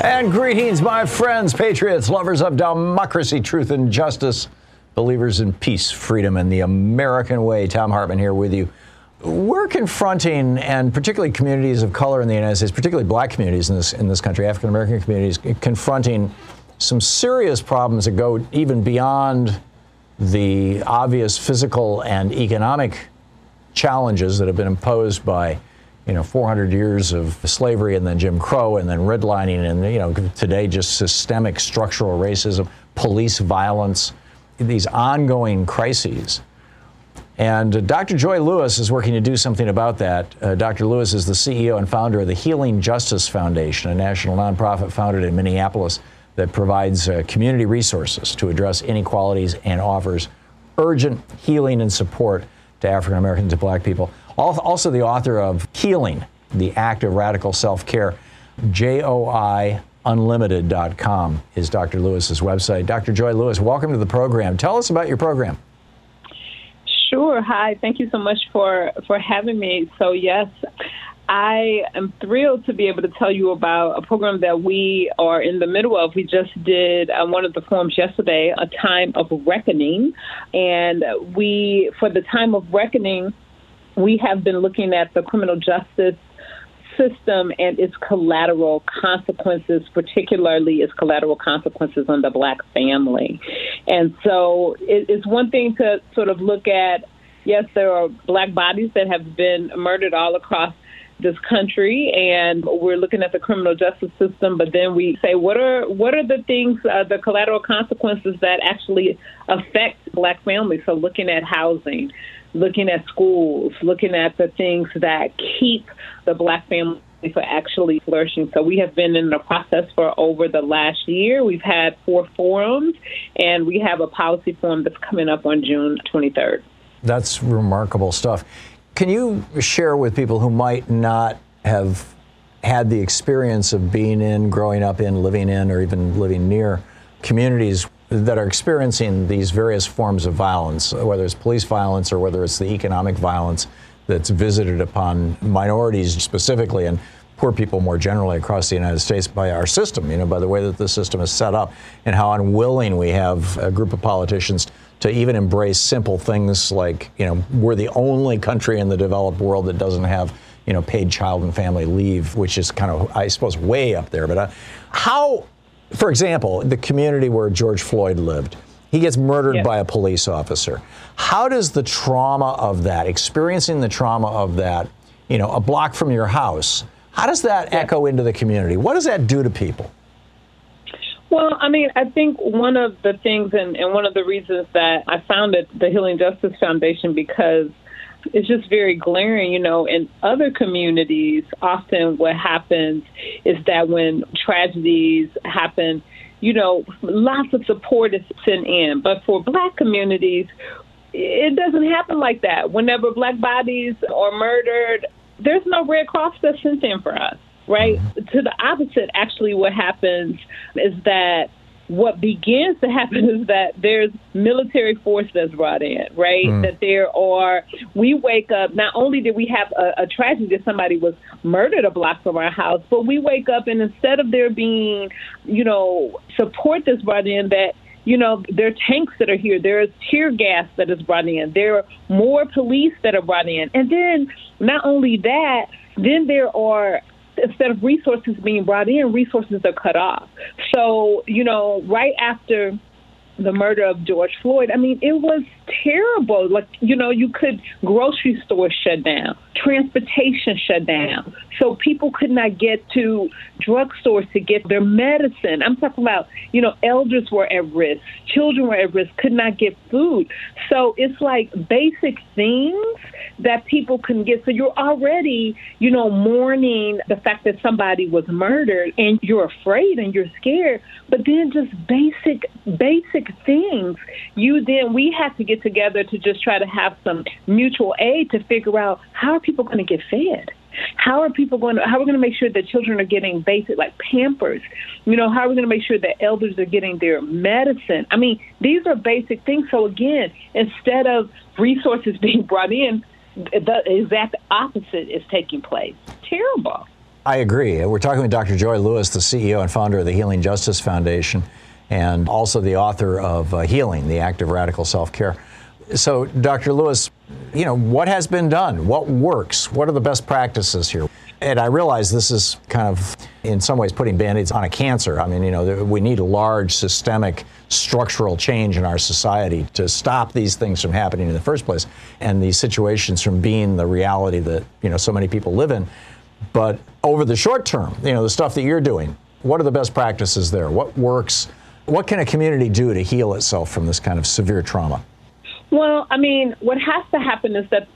And greetings, my friends, patriots, lovers of democracy, truth, and justice, believers in peace, freedom, and the American way. Thom Hartmann here with you. We're confronting, and particularly communities of color in the United States, particularly black communities in this, in this country, African American communities, confronting some serious problems that go even beyond the obvious physical and economic challenges that have been imposed by you know 400 years of slavery and then Jim Crow and then redlining and you know today just systemic structural racism, police violence, these ongoing crises. And uh, Dr. Joi Lewis is working to do something about that. Uh, Dr. Lewis is the CEO and founder of the Healing Justice Foundation, a national nonprofit founded in Minneapolis that provides uh, community resources to address inequalities and offers urgent healing and support to African Americans and black people. Also, the author of Healing, the Act of Radical Self Care, joiunlimited.com is Dr. Lewis's website. Dr. Joi Lewis, welcome to the program. Tell us about your program. Sure. Hi. Thank you so much for, for having me. So, yes, I am thrilled to be able to tell you about a program that we are in the middle of. We just did uh, one of the forums yesterday, A Time of Reckoning. And we, for the Time of Reckoning, we have been looking at the criminal justice system and its collateral consequences, particularly its collateral consequences on the black family. And so it's one thing to sort of look at, yes, there are black bodies that have been murdered all across this country and we're looking at the criminal justice system but then we say what are what are the things uh, the collateral consequences that actually affect black families so looking at housing looking at schools, looking at the things that keep the black family for actually flourishing. So we have been in the process for over the last year. We've had four forums, and we have a policy forum that's coming up on June 23rd. That's remarkable stuff. Can you share with people who might not have had the experience of being in, growing up in, living in, or even living near communities that are experiencing these various forms of violence, whether it's police violence or whether it's the economic violence that's visited upon minorities specifically and poor people more generally across the United States by our system, you know, by the way that the system is set up and how unwilling we have a group of politicians to even embrace simple things like, you know, we're the only country in the developed world that doesn't have, you know, paid child and family leave, which is kind of, I suppose, way up there. But uh, how for example, the community where George Floyd lived, he gets murdered yes. by a police officer. How does the trauma of that, experiencing the trauma of that, you know, a block from your house, how does that yes. echo into the community? What does that do to people? Well, I mean, I think one of the things and, and one of the reasons that I founded the Healing Justice Foundation because it's just very glaring. You know, in other communities, often what happens is that when tragedies happen, you know, lots of support is sent in. But for black communities, it doesn't happen like that. Whenever black bodies are murdered, there's no Red Cross that's sent in for us, right? Mm-hmm. To the opposite, actually, what happens is that what begins to happen is that there's military force that's brought in, right? Mm. That there are, we wake up, not only did we have a, a tragedy that somebody was murdered a block from our house, but we wake up and instead of there being, you know, support that's brought in, that you know, there are tanks that are here. There is tear gas that is brought in. There are more police that are brought in. And then not only that, then there are instead of resources being brought in, resources are cut off. So, you know, right after the murder of George Floyd, I mean, it was terrible. Like, you know, you could grocery stores shut down, transportation shut down. So people could not get to drugstores to get their medicine. I'm talking about, you know, elders were at risk, children were at risk, could not get food. So it's like basic things that people can get. So you're already, you know, mourning the fact that somebody was murdered and you're afraid and you're scared. But then just basic, basic things. You then, we have to get together to just try to have some mutual aid to figure out how are people going to get fed? How are people going to, how are we going to make sure that children are getting basic, like Pampers? You know, how are we going to make sure that elders are getting their medicine? I mean, these are basic things. So again, instead of resources being brought in, the exact opposite is taking place. Terrible. I agree. We're talking with Dr. Joi Lewis, the CEO and founder of the Healing Justice Foundation, and also the author of uh, Healing, the Act of Radical Self Care. So, Dr. Lewis, you know, what has been done? What works? What are the best practices here? And I realize this is kind of, in some ways, putting band aids on a cancer. I mean, you know, we need a large systemic structural change in our society to stop these things from happening in the first place and these situations from being the reality that, you know, so many people live in. But over the short term, you know, the stuff that you're doing, what are the best practices there? What works? What can a community do to heal itself from this kind of severe trauma? Well, I mean, what has to happen is that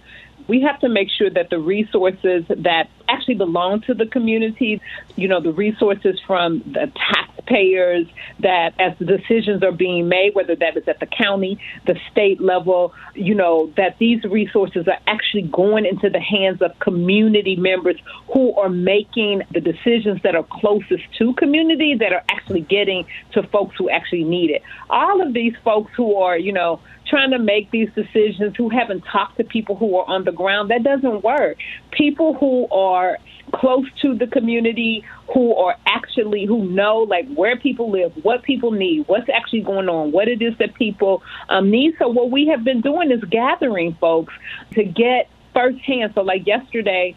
we have to make sure that the resources that actually belong to the community, you know, the resources from the taxpayers, that as the decisions are being made, whether that is at the county, the state level, you know, that these resources are actually going into the hands of community members who are making the decisions that are closest to community that are actually getting to folks who actually need it. All of these folks who are, you know, trying to make these decisions who haven't talked to people who are on the ground. That doesn't work. People who are close to the community, who are actually who know like where people live, what people need, what's actually going on, what it is that people um, need. So what we have been doing is gathering folks to get firsthand. So like yesterday,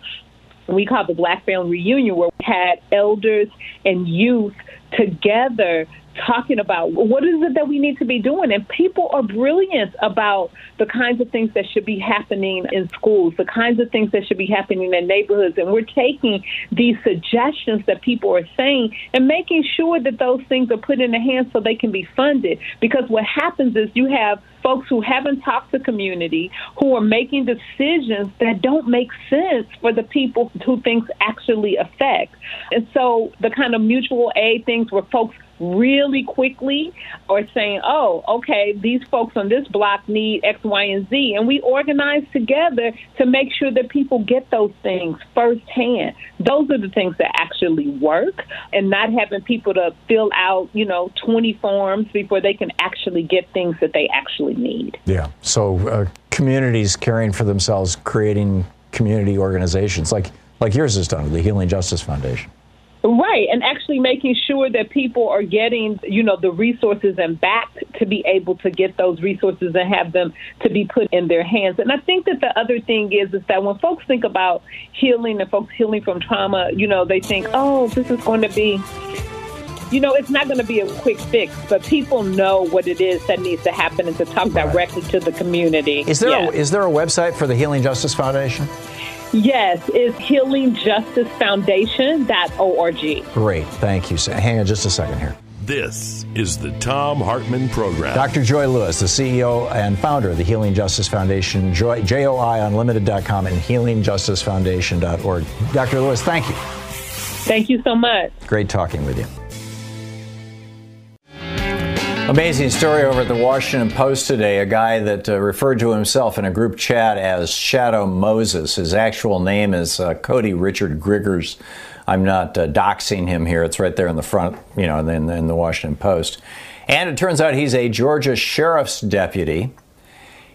we called the Black Family Reunion, where we had elders and youth together talking about what is it that we need to be doing. And people are brilliant about the kinds of things that should be happening in schools, the kinds of things that should be happening in neighborhoods. And we're taking these suggestions that people are saying and making sure that those things are put in the hands so they can be funded. Because what happens is you have folks who haven't talked to community who are making decisions that don't make sense for the people who things actually affect. And so the kind of mutual aid things where folks really quickly or saying, oh, okay, these folks on this block need X, Y, and Z. And we organize together to make sure that people get those things firsthand. Those are the things that actually work and not having people to fill out, you know, 20 forms before they can actually get things that they actually need. Yeah. So uh, communities caring for themselves, creating community organizations like like yours has done, the Healing Justice Foundation. Right, and actually making sure that people are getting, you know, the resources and backed to be able to get those resources and have them to be put in their hands. And I think that the other thing is is that when folks think about healing and folks healing from trauma, you know, they think, oh, this is going to be you know, it's not going to be a quick fix, but people know what it is that needs to happen and to talk directly to the community. Is there yeah. a, is there a website for the Healing Justice Foundation? Yes, it's healingjusticefoundation.org. Great. Thank you. Hang on just a second here. This is the Thom Hartmann Program. Dr. Joi Lewis, the CEO and founder of the Healing Justice Foundation, Joi, joiunlimited.com and healingjusticefoundation.org. Dr. Lewis, thank you. Thank you so much. Great talking with you. Amazing story over at the Washington Post today. A guy that uh, referred to himself in a group chat as Shadow Moses. His actual name is uh, Cody Richard Griggers. I'm not uh, doxing him here. It's right there in the front, you know, in, in the Washington Post. And it turns out he's a Georgia sheriff's deputy.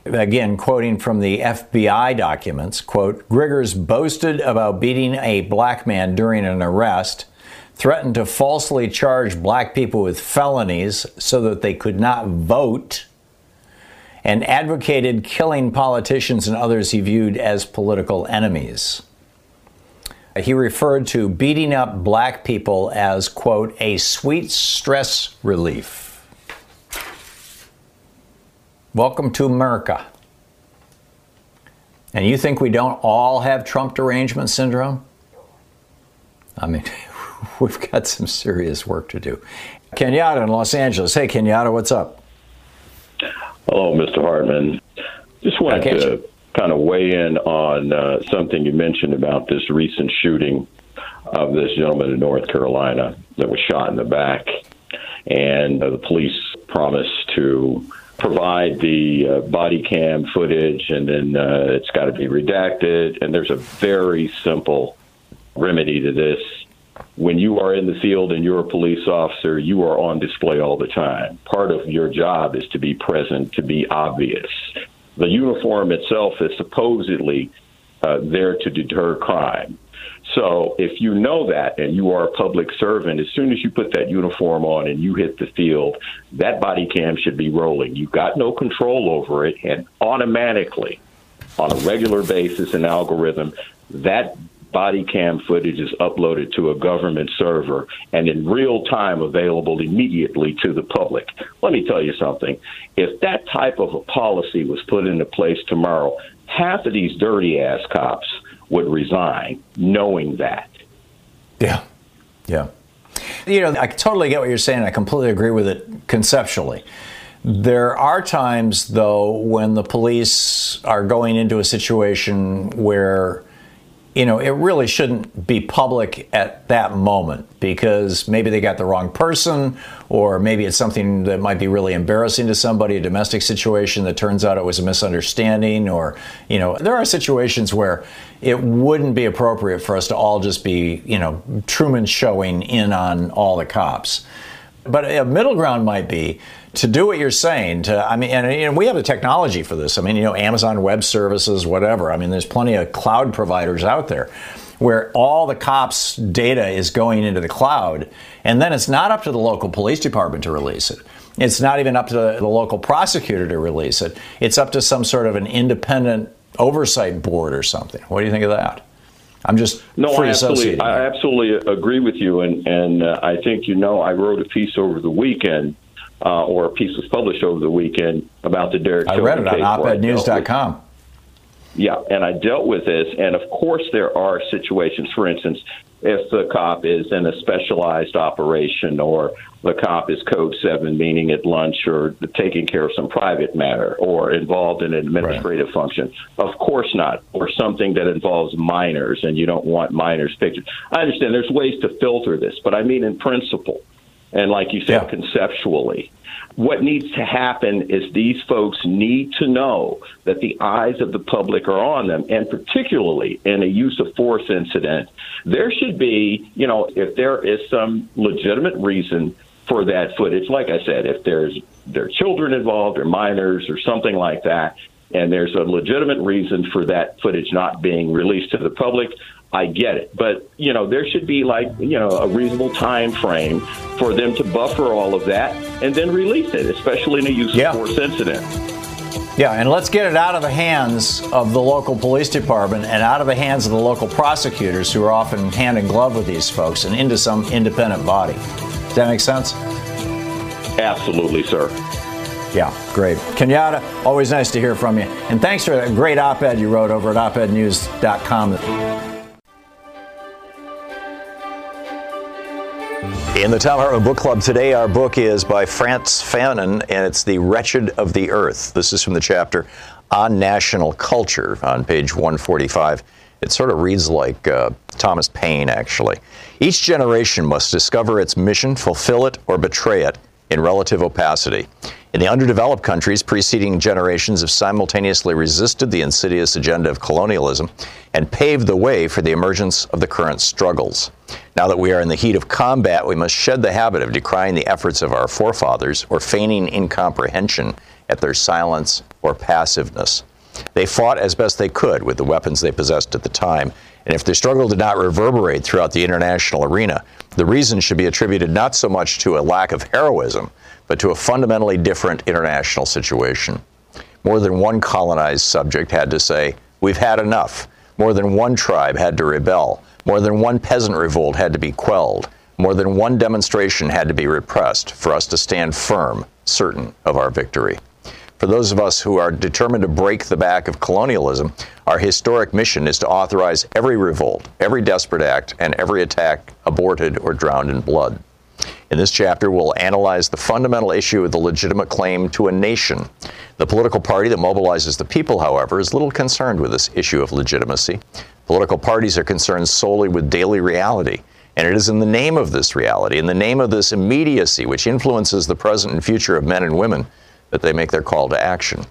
Again, quoting from the FBI documents, quote, Griggers boasted about beating a black man during an arrest, threatened to falsely charge black people with felonies so that they could not vote, and advocated killing politicians and others he viewed as political enemies. He referred to beating up black people as, quote, a sweet stress relief. Welcome to America. And you think we don't all have Trump derangement syndrome? I mean, we've got some serious work to do. Kenyatta in Los Angeles. Hey, Kenyatta, what's up? Hello, Mr. Hartmann. Just wanted to you? kind of weigh in on uh, something you mentioned about this recent shooting of this gentleman in North Carolina that was shot in the back. And uh, the police promised to provide the uh, body cam footage, and then uh, it's got to be redacted. And there's a very simple remedy to this. When you are in the field and you're a police officer, you are on display all the time. Part of your job is to be present, to be obvious. The uniform itself is supposedly uh, there to deter crime. So if you know that and you are a public servant, as soon as you put that uniform on and you hit the field, that body cam should be rolling. You've got no control over it, and automatically, on a regular basis, an algorithm, that body cam footage is uploaded to a government server and in real time available immediately to the public. Let me tell you something. If that type of a policy was put into place tomorrow, half of these dirty ass cops would resign, knowing that. Yeah, yeah. You know, I totally get what you're saying. I completely agree with it conceptually. There are times, though, when the police are going into a situation where you know, it really shouldn't be public at that moment because maybe they got the wrong person, or maybe it's something that might be really embarrassing to somebody, a domestic situation that turns out it was a misunderstanding, or, you know, there are situations where it wouldn't be appropriate for us to all just be, you know, Truman showing in on all the cops. But a middle ground might be to do what you're saying. To I mean, and, and we have the technology for this. I mean, you know, Amazon Web Services, whatever. I mean, there's plenty of cloud providers out there where all the cops' data is going into the cloud, and then it's not up to the local police department to release it. It's not even up to the, the local prosecutor to release it. It's up to some sort of an independent oversight board or something. What do you think of that? I'm just no, I absolutely, I absolutely agree with you, and and uh, I think you know I wrote a piece over the weekend uh, or a piece was published over the weekend about the Derek. I read it on OpEdNews.com. Yeah, and I dealt with this, and of course there are situations. For instance, if the cop is in a specialized operation, or the cop is code seven, meaning at lunch, or taking care of some private matter, or involved in an administrative right. function. Of course not, or something that involves minors, and you don't want minors pictured. I understand there's ways to filter this, but I mean in principle and like you said, yeah. conceptually. What needs to happen is these folks need to know that the eyes of the public are on them, and particularly in a use of force incident, there should be, you know, if there is some legitimate reason for that footage, like I said, if there's there are children involved or minors or something like that, and there's a legitimate reason for that footage not being released to the public, I get it, but you know there should be like you know a reasonable time frame for them to buffer all of that and then release it, especially in a use of force incident. Yeah, and let's get it out of the hands of the local police department and out of the hands of the local prosecutors who are often hand in glove with these folks and into some independent body. Does that make sense? Absolutely, sir. Yeah, great. Kenyatta, always nice to hear from you. And thanks for that great op ed you wrote over at opednews.com. In the Thom Hartmann Book Club today, our book is by Frantz Fanon, and it's The Wretched of the Earth. This is from the chapter on national culture on page 145. It sort of reads like uh, Thomas Paine, actually. Each generation must discover its mission, fulfill it, or betray it, in relative opacity. In the underdeveloped countries, preceding generations have simultaneously resisted the insidious agenda of colonialism and paved the way for the emergence of the current struggles. Now that we are in the heat of combat, we must shed the habit of decrying the efforts of our forefathers or feigning incomprehension at their silence or passiveness. They fought as best they could with the weapons they possessed at the time, and if their struggle did not reverberate throughout the international arena, the reason should be attributed not so much to a lack of heroism but to a fundamentally different international situation. More than one colonized subject had to say, We've had enough. More than one tribe had to rebel. More than one peasant revolt had to be quelled. More than one demonstration had to be repressed for us to stand firm, certain of our victory. For those of us who are determined to break the back of colonialism, our historic mission is to authorize every revolt, every desperate act, and every attack aborted or drowned in blood. In this chapter, we'll analyze the fundamental issue of the legitimate claim to a nation. The political party that mobilizes the people, however, is little concerned with this issue of legitimacy. Political parties are concerned solely with daily reality. And it is in the name of this reality, in the name of this immediacy which influences the present and future of men and women, that they make their call to action.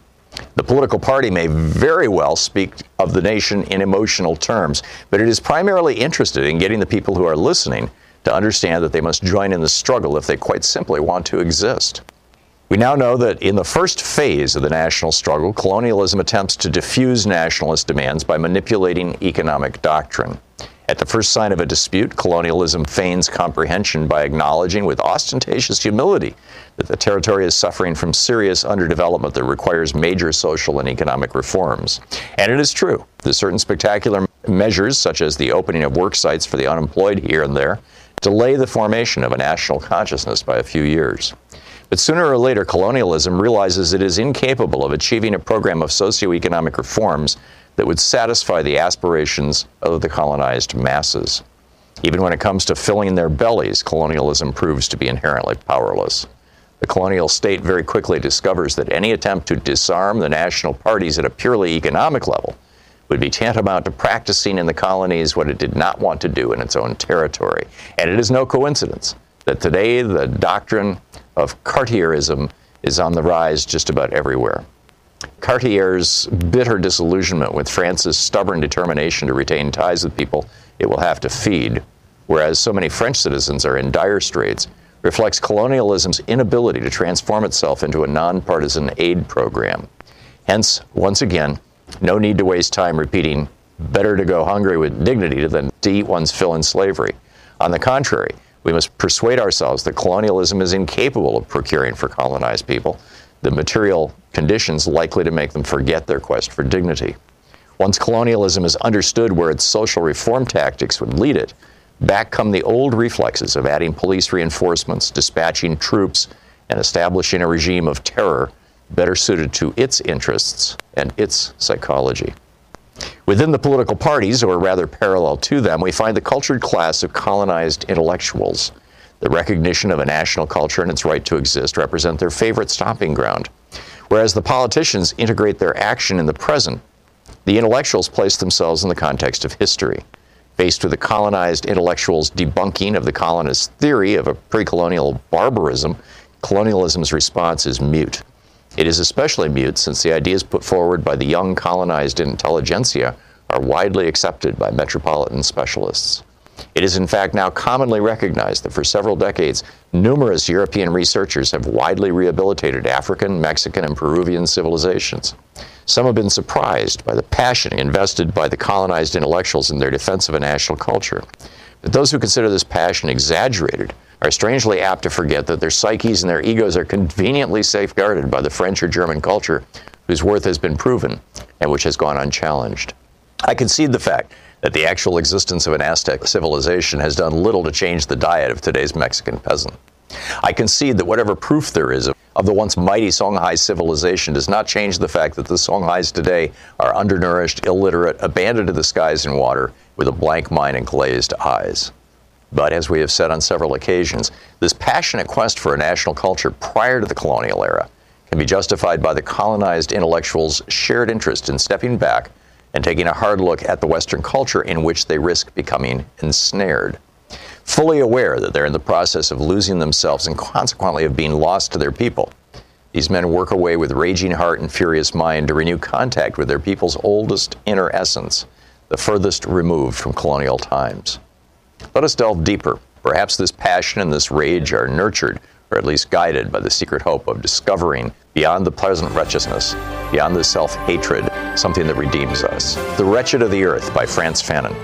The political party may very well speak of the nation in emotional terms, but it is primarily interested in getting the people who are listening to understand that they must join in the struggle if they quite simply want to exist. We now know that in the first phase of the national struggle, colonialism attempts to diffuse nationalist demands by manipulating economic doctrine. At the first sign of a dispute, colonialism feigns comprehension by acknowledging with ostentatious humility that the territory is suffering from serious underdevelopment that requires major social and economic reforms. And it is true that certain spectacular measures, such as the opening of work sites for the unemployed here and there, delay the formation of a national consciousness by a few years. But sooner or later, colonialism realizes it is incapable of achieving a program of socioeconomic reforms that would satisfy the aspirations of the colonized masses. Even when it comes to filling their bellies, colonialism proves to be inherently powerless. The colonial state very quickly discovers that any attempt to disarm the national parties at a purely economic level would be tantamount to practicing in the colonies what it did not want to do in its own territory. And it is no coincidence that today the doctrine of Cartierism is on the rise just about everywhere. Cartier's bitter disillusionment with France's stubborn determination to retain ties with people it will have to feed, whereas so many French citizens are in dire straits, reflects colonialism's inability to transform itself into a nonpartisan aid program. Hence, once again, no need to waste time repeating, better to go hungry with dignity than to eat one's fill in slavery. On the contrary, we must persuade ourselves that colonialism is incapable of procuring for colonized people the material conditions likely to make them forget their quest for dignity. Once colonialism is understood where its social reform tactics would lead it, back come the old reflexes of adding police reinforcements, dispatching troops, and establishing a regime of terror better suited to its interests and its psychology. Within the political parties, or rather parallel to them, we find the cultured class of colonized intellectuals. The recognition of a national culture and its right to exist represent their favorite stomping ground. Whereas the politicians integrate their action in the present, the intellectuals place themselves in the context of history. Faced with the colonized intellectuals' debunking of the colonist theory of a pre colonial barbarism, colonialism's response is mute. It is especially mute since the ideas put forward by the young colonized intelligentsia are widely accepted by metropolitan specialists. It is in fact now commonly recognized that for several decades, numerous European researchers have widely rehabilitated African, Mexican, and Peruvian civilizations. Some have been surprised by the passion invested by the colonized intellectuals in their defense of a national culture. But those who consider this passion exaggerated are strangely apt to forget that their psyches and their egos are conveniently safeguarded by the French or German culture whose worth has been proven and which has gone unchallenged. I concede the fact that the actual existence of an Aztec civilization has done little to change the diet of today's Mexican peasant. I concede that whatever proof there is of, the once mighty Songhai civilization does not change the fact that the Songhais today are undernourished, illiterate, abandoned to the skies and water, with a blank mind and glazed eyes. But as we have said on several occasions, this passionate quest for a national culture prior to the colonial era can be justified by the colonized intellectuals' shared interest in stepping back and taking a hard look at the Western culture in which they risk becoming ensnared. fully aware that they're in the process of losing themselves and consequently of being lost to their people. These men work away with raging heart and furious mind to renew contact with their people's oldest inner essence, the furthest removed from colonial times. Let us delve deeper. Perhaps this passion and this rage are nurtured, or at least guided, by the secret hope of discovering beyond the pleasant wretchedness, beyond the self hatred, something that redeems us. The Wretched of the Earth by Frantz Fanon.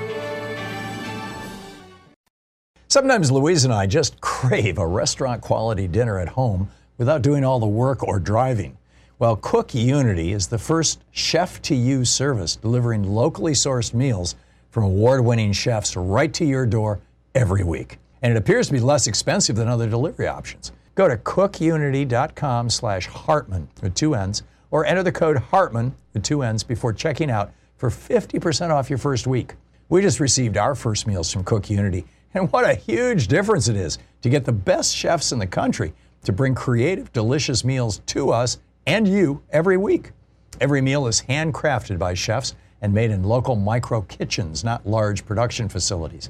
Sometimes Louise and I just crave a restaurant quality dinner at home without doing all the work or driving. Well, Cook Unity is the first chef to you service delivering locally sourced meals from award winning chefs right to your door every week. And it appears to be less expensive than other delivery options. Go to cookunity.com slash Hartmann with two N's or enter the code Hartmann with two N's before checking out for 50% off your first week. We just received our first meals from Cook Unity, and what a huge difference it is to get the best chefs in the country to bring creative, delicious meals to us and you every week. Every meal is handcrafted by chefs and made in local micro kitchens, not large production facilities.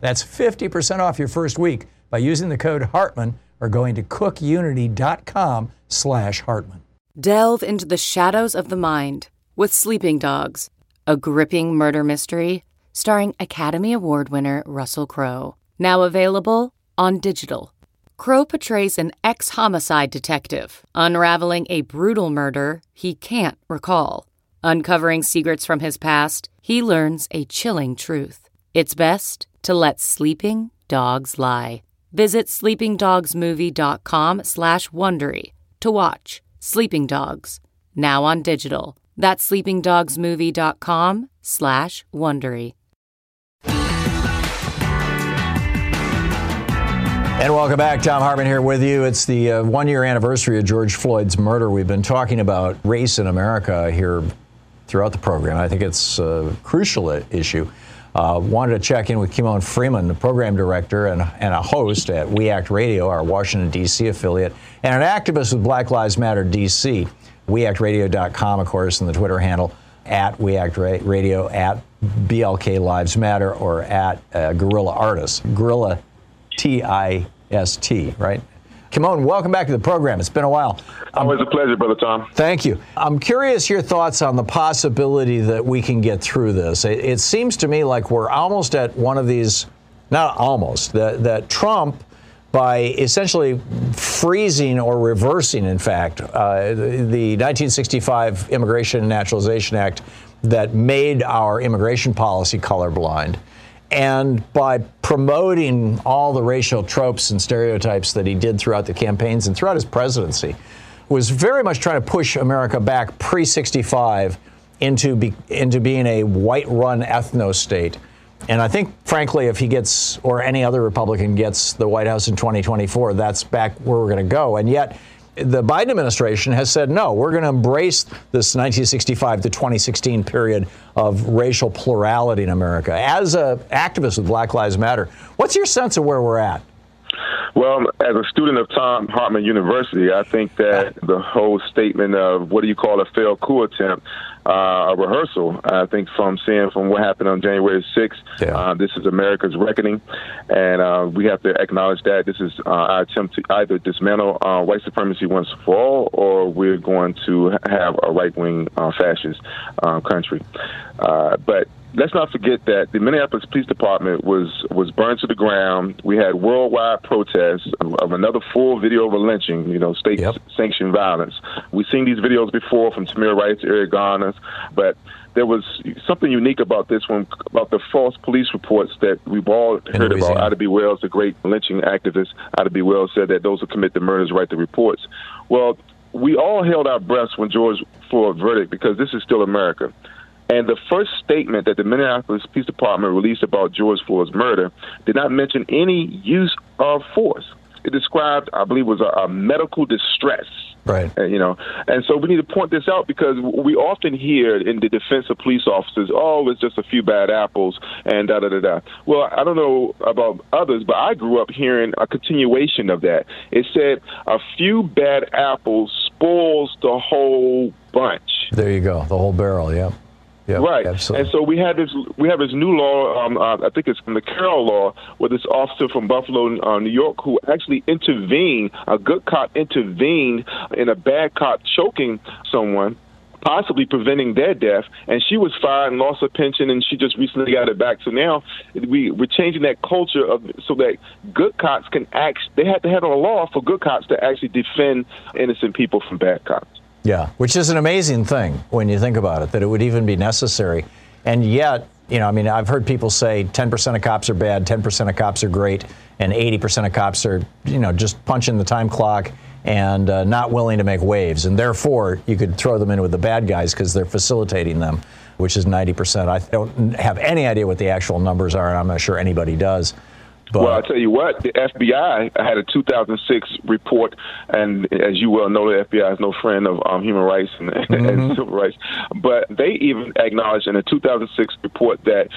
That's 50% off your first week by using the code Hartmann or going to cookunity.com slash Hartmann. Delve into the shadows of the mind with Sleeping Dogs, a gripping murder mystery starring Academy Award winner Russell Crowe. Now available on digital. Crowe portrays an ex homicide detective unraveling a brutal murder he can't recall. Uncovering secrets from his past, he learns a chilling truth. It's best to let sleeping dogs lie. Visit sleepingdogsmovie.com slash Wondery to watch Sleeping Dogs, now on digital. That's sleepingdogsmovie.com slash Wondery. And welcome back. Thom Hartmann here with you. It's the uh, one year anniversary of George Floyd's murder. We've been talking about race in America here throughout the program. I think it's a crucial issue. Uh, wanted to check in with Kymone Freeman, the program director and, and a host at We Act Radio, our Washington, D.C. affiliate, and an activist with Black Lives Matter D.C. WeActRadio.com, of course, and the Twitter handle at We Act Radio, at BLK Lives Matter, or at uh, Guerrilla Artists. Guerrilla T I S T, right? Kymone, welcome back to the program. It's been a while. Um, Always a pleasure, Brother Tom. Thank you. I'm curious your thoughts on the possibility that we can get through this. It, it seems to me like we're almost at one of these, not almost, that, that Trump, by essentially freezing or reversing, in fact, uh, the 1965 Immigration and Naturalization Act that made our immigration policy colorblind and by promoting all the racial tropes and stereotypes that he did throughout the campaigns and throughout his presidency, was very much trying to push America back pre 65 into, be, into being a white run ethno state. And I think, frankly, if he gets, or any other Republican gets the White House in 2024, that's back where we're going to go. And yet, the Biden administration has said, no, we're going to embrace this 1965 to 2016 period of racial plurality in America. As an activist with Black Lives Matter, what's your sense of where we're at? Well, as a student of Thom Hartmann University, I think that the whole statement of what do you call a failed coup attempt, uh, a rehearsal, I think from seeing from what happened on January 6th, yeah. uh, this is America's reckoning, and uh, we have to acknowledge that this is uh, our attempt to either dismantle uh, white supremacy once for all, or we're going to have a right-wing uh, fascist country. but let's not forget that the Minneapolis Police Department was was burned to the ground. We had worldwide protests of, of another full video of a lynching, you know, state yep. sanctioned violence. We've seen these videos before from Tamir Rice, Eric Garner, but there was something unique about this one, about the false police reports that we've all heard about. Ida B. Wells, the great lynching activist, Ida B. Wells said that those who commit the murders write the reports. Well, we all held our breaths when George Floyd verdict because this is still America And the first statement that the Minneapolis Police Department released about George Floyd's murder did not mention any use of force. It described, I believe, was a, a medical distress. Right. Uh, you know, and so we need to point this out because we often hear in the defense of police officers, "Oh, it's just a few bad apples," and da da da da. Well, I don't know about others, but I grew up hearing a continuation of that. It said, "A few bad apples spoils the whole bunch." There you go, the whole barrel. Yeah. Yep, right. Absolutely. And so we have this we have this new law. Um, uh, I think it's from the Cariol law, where this officer from Buffalo, uh, New York, who actually intervened, a good cop intervened in a bad cop choking someone possibly preventing their death. And she was fired and lost her pension, and she just recently got it back. So now we we're changing that culture of so that good cops can act. They had to have a law for good cops to actually defend innocent people from bad cops. Yeah, which is an amazing thing when you think about it, that it would even be necessary. And yet, you know, I mean, I've heard people say 10% of cops are bad, 10% of cops are great, and 80% of cops are, you know, just punching the time clock and uh, not willing to make waves. And therefore, you could throw them in with the bad guys because they're facilitating them, which is 90%. I don't have any idea what the actual numbers are, and I'm not sure anybody does. But, well, I'll tell you what, the FBI had a 2006 report, and as you well know, the FBI is no friend of um, human rights and, mm-hmm. and civil rights. But they even acknowledged in a 2006 report that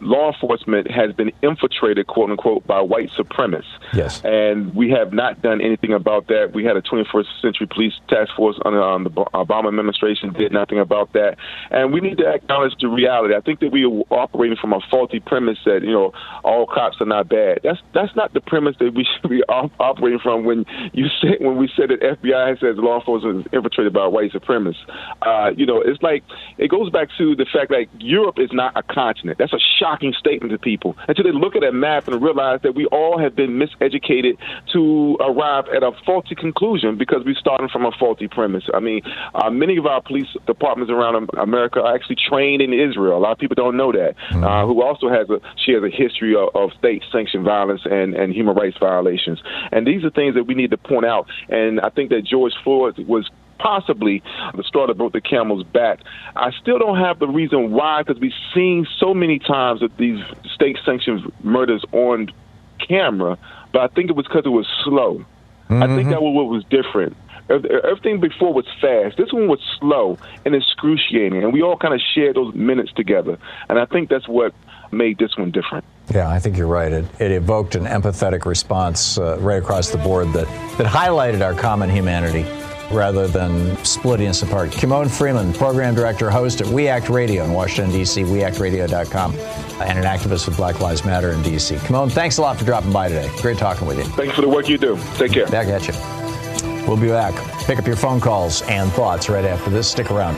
law enforcement has been infiltrated, quote unquote, by white supremacists. Yes. And we have not done anything about that. We had a 21st Century Police Task Force under um, the Obama administration, did nothing about that. And we need to acknowledge the reality. I think that we are operating from a faulty premise that, you know, all cops are not bad. That's that's not the premise that we should be op- operating from when you say when we said that FBI says law enforcement is infiltrated by white supremacists. Uh, you know, it's like it goes back to the fact that Europe is not a continent. That's a shock shocking statement to people until they look at a map and realize that we all have been miseducated to arrive at a faulty conclusion because we started from a faulty premise. I mean, uh, many of our police departments around America are actually trained in Israel. A lot of people don't know that. Mm-hmm. Uh, who also has a she has a history of, of state-sanctioned violence and, and human rights violations. And these are things that we need to point out. And I think that George Floyd was possibly the straw that broke the camel's back. I still don't have the reason why, because we've seen so many times that these state sanctioned murders on camera, but I think it was because it was slow. Mm-hmm. I think mm-hmm. that was what was different. Everything before was fast. This one was slow and excruciating, and we all kind of shared those minutes together. And I think that's what made this one different. Yeah, I think you're right. It, it evoked an empathetic response uh, right across the board that, that highlighted our common humanity rather than splitting us apart. Kymone Freeman, program director, host at We Act Radio in Washington, D.C., weactradio.com, and an activist with Black Lives Matter in D.C. Kymone, thanks a lot for dropping by today. Great talking with you. Thanks for the work you do. Take care. Back at you. We'll be back. Pick up your phone calls and thoughts right after this. Stick around.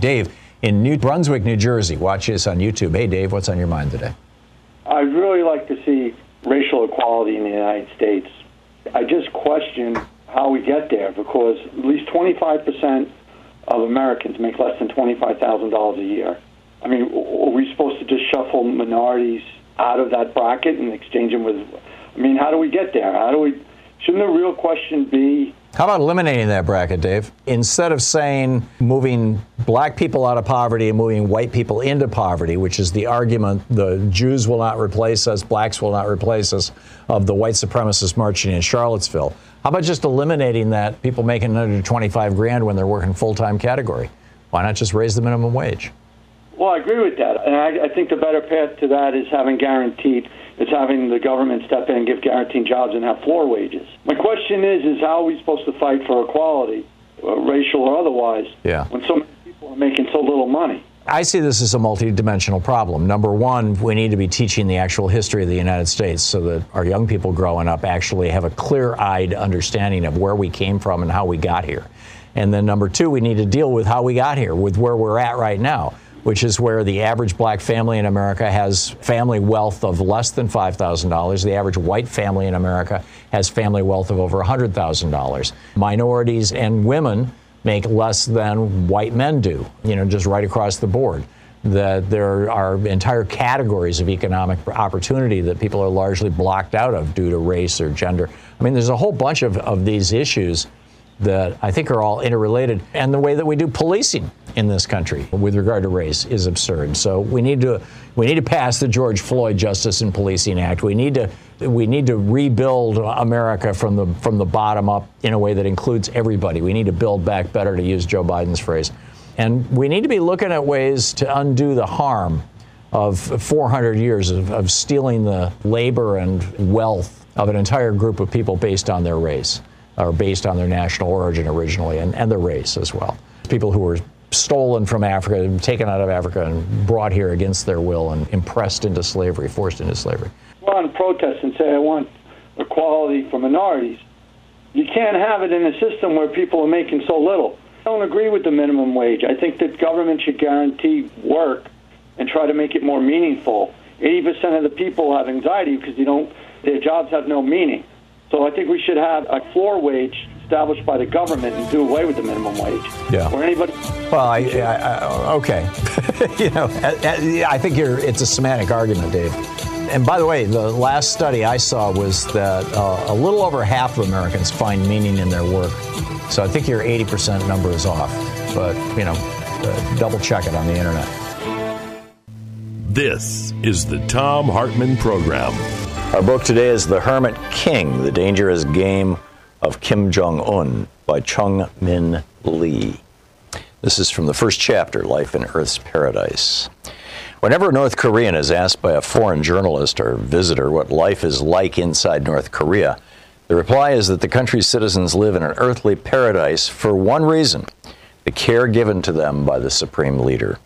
Dave in New Brunswick, New Jersey. Watch this on YouTube. Hey, Dave, what's on your mind today? I'd really like to see racial equality in the United States I just question how we get there because at least 25% of Americans make less than $25,000 a year. I mean, are we supposed to just shuffle minorities out of that bracket and exchange them with? I mean, how do we get there? How do we? Shouldn't the real question be how about eliminating that bracket, Dave? Instead of saying moving black people out of poverty and moving white people into poverty, which is the argument the Jews will not replace us, blacks will not replace us, of the white supremacists marching in Charlottesville. How about just eliminating that people making under 25 grand when they're working full time category? Why not just raise the minimum wage? Well, I agree with that. And I, I think the better path to that is having guaranteed is having the government step in and give guaranteed jobs and have floor wages. My question is, is how are we supposed to fight for equality, uh, racial or otherwise, yeah. when so many people are making so little money? I see this as a multidimensional problem. Number one, we need to be teaching the actual history of the United States so that our young people growing up actually have a clear eyed understanding of where we came from and how we got here. And then number two, we need to deal with how we got here, with where we're at right now which is where the average black family in America has family wealth of less than $5,000. The average white family in America has family wealth of over $100,000. Minorities and women make less than white men do, you know, just right across the board. That there are entire categories of economic opportunity that people are largely blocked out of due to race or gender. I mean, there's a whole bunch of, of these issues that I think are all interrelated. And the way that we do policing in this country with regard to race is absurd. So we need to we need to pass the George Floyd Justice and Policing Act. We need to we need to rebuild America from the from the bottom up in a way that includes everybody. We need to build back better to use Joe Biden's phrase. And we need to be looking at ways to undo the harm of 400 years of, of stealing the labor and wealth of an entire group of people based on their race or based on their national origin originally and, and their race as well. People who were stolen from Africa, taken out of Africa, and brought here against their will and impressed into slavery, forced into slavery. Go on protest and say, I want equality for minorities. You can't have it in a system where people are making so little. I don't agree with the minimum wage. I think that government should guarantee work and try to make it more meaningful. 80% of the people have anxiety because they don't, their jobs have no meaning. So I think we should have a floor wage established by the government and do away with the minimum wage. Yeah. Or anybody. Well, I, I, I okay. you know, I, I think you're. It's a semantic argument, Dave. And by the way, the last study I saw was that uh, a little over half of Americans find meaning in their work. So I think your 80% number is off. But you know, uh, double check it on the internet. This is the Thom Hartmann Program. Our book today is The Hermit King The Dangerous Game of Kim Jong un by Chung Min Lee. This is from the first chapter, Life in Earth's Paradise. Whenever a North Korean is asked by a foreign journalist or visitor what life is like inside North Korea, the reply is that the country's citizens live in an earthly paradise for one reason the care given to them by the supreme leader.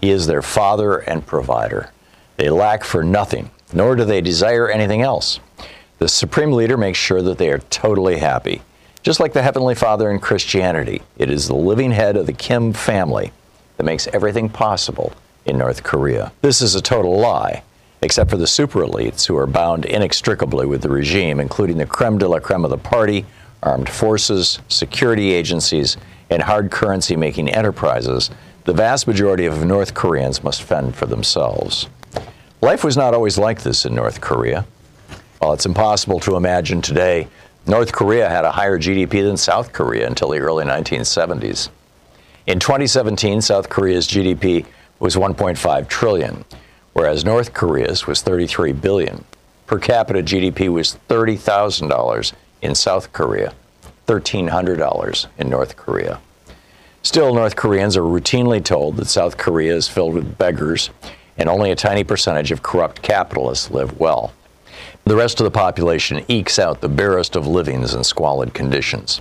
He is their father and provider. They lack for nothing, nor do they desire anything else. The Supreme Leader makes sure that they are totally happy. Just like the Heavenly Father in Christianity, it is the living head of the Kim family that makes everything possible in North Korea. This is a total lie, except for the super elites who are bound inextricably with the regime, including the creme de la creme of the party, armed forces, security agencies, and hard currency making enterprises. The vast majority of North Koreans must fend for themselves. Life was not always like this in North Korea. Well, it's impossible to imagine today. North Korea had a higher GDP than South Korea until the early 1970s. In 2017, South Korea's GDP was 1.5 trillion, whereas North Korea's was 33 billion. Per capita GDP was $30,000 in South Korea, $1,300 in North Korea. Still, North Koreans are routinely told that South Korea is filled with beggars and only a tiny percentage of corrupt capitalists live well. The rest of the population ekes out the barest of livings in squalid conditions.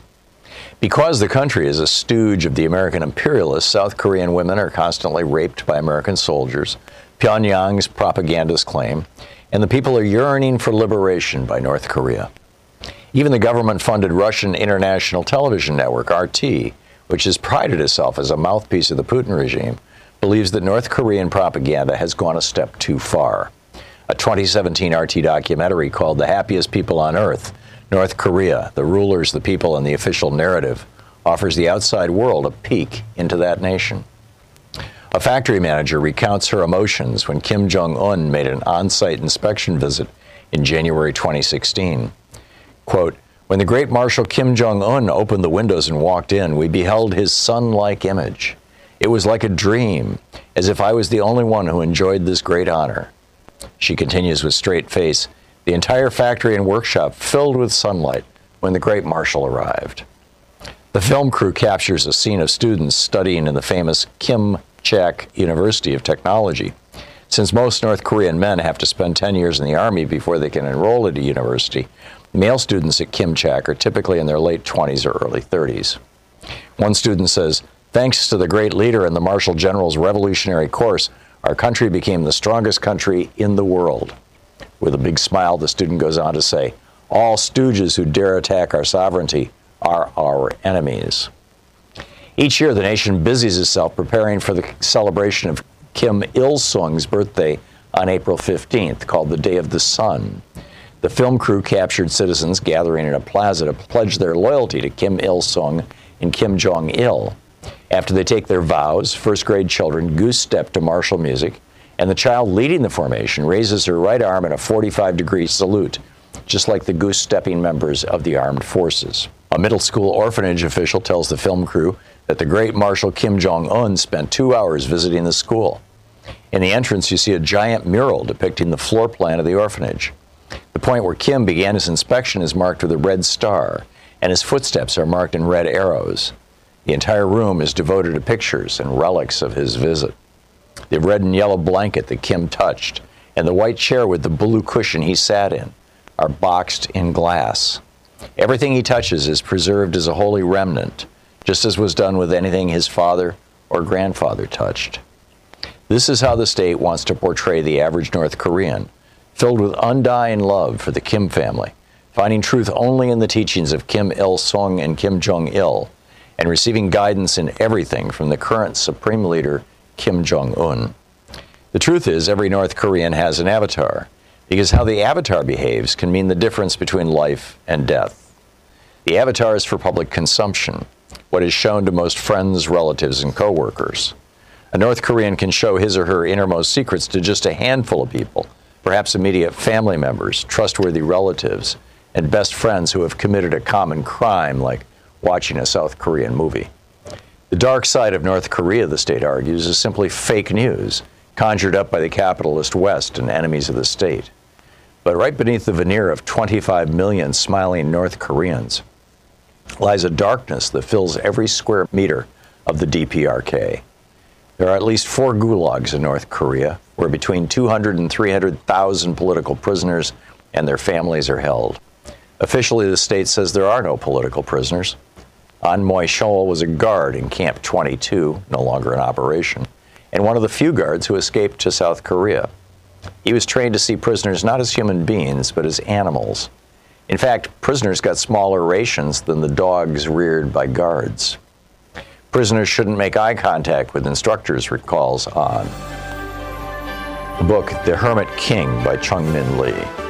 Because the country is a stooge of the American imperialists, South Korean women are constantly raped by American soldiers, Pyongyang's propagandists claim, and the people are yearning for liberation by North Korea. Even the government funded Russian international television network, RT, which has prided itself as a mouthpiece of the Putin regime, believes that North Korean propaganda has gone a step too far a 2017 RT documentary called The Happiest People on Earth North Korea, the rulers, the people, and the official narrative, offers the outside world a peek into that nation. A factory manager recounts her emotions when Kim Jong un made an on site inspection visit in January 2016. Quote, when the great Marshal Kim Jong un opened the windows and walked in, we beheld his sun like image. It was like a dream, as if I was the only one who enjoyed this great honor. She continues with straight face, the entire factory and workshop filled with sunlight when the great marshal arrived. The film crew captures a scene of students studying in the famous Kim Chaek University of Technology. Since most North Korean men have to spend 10 years in the Army before they can enroll at a university, male students at Kim Chaek are typically in their late 20s or early 30s. One student says, Thanks to the great leader and the Marshal General's revolutionary course, our country became the strongest country in the world. With a big smile, the student goes on to say, All stooges who dare attack our sovereignty are our enemies. Each year, the nation busies itself preparing for the celebration of Kim Il sung's birthday on April 15th, called the Day of the Sun. The film crew captured citizens gathering in a plaza to pledge their loyalty to Kim Il sung and Kim Jong il. After they take their vows, first grade children goose step to martial music, and the child leading the formation raises her right arm in a 45 degree salute, just like the goose stepping members of the armed forces. A middle school orphanage official tells the film crew that the great Marshal Kim Jong un spent two hours visiting the school. In the entrance, you see a giant mural depicting the floor plan of the orphanage. The point where Kim began his inspection is marked with a red star, and his footsteps are marked in red arrows. The entire room is devoted to pictures and relics of his visit. The red and yellow blanket that Kim touched, and the white chair with the blue cushion he sat in, are boxed in glass. Everything he touches is preserved as a holy remnant, just as was done with anything his father or grandfather touched. This is how the state wants to portray the average North Korean, filled with undying love for the Kim family, finding truth only in the teachings of Kim Il sung and Kim Jong il, and receiving guidance in everything from the current supreme leader, Kim Jong un. The truth is, every North Korean has an avatar, because how the avatar behaves can mean the difference between life and death. The avatar is for public consumption, what is shown to most friends, relatives, and coworkers. A North Korean can show his or her innermost secrets to just a handful of people, perhaps immediate family members, trustworthy relatives, and best friends who have committed a common crime like watching a South Korean movie. The dark side of North Korea, the state argues, is simply fake news conjured up by the capitalist West and enemies of the state. But right beneath the veneer of 25 million smiling North Koreans lies a darkness that fills every square meter of the DPRK. There are at least four gulags in North Korea, where between 200 and 300,000 political prisoners and their families are held. Officially, the state says there are no political prisoners. Ahn Myong-chol was a guard in Camp 22, no longer in operation, and one of the few guards who escaped to South Korea. He was trained to see prisoners not as human beings, but as animals. In fact, prisoners got smaller rations than the dogs reared by guards. Prisoners shouldn't make eye contact with instructors, recalls An. The book The Hermit King by Chung Min Lee.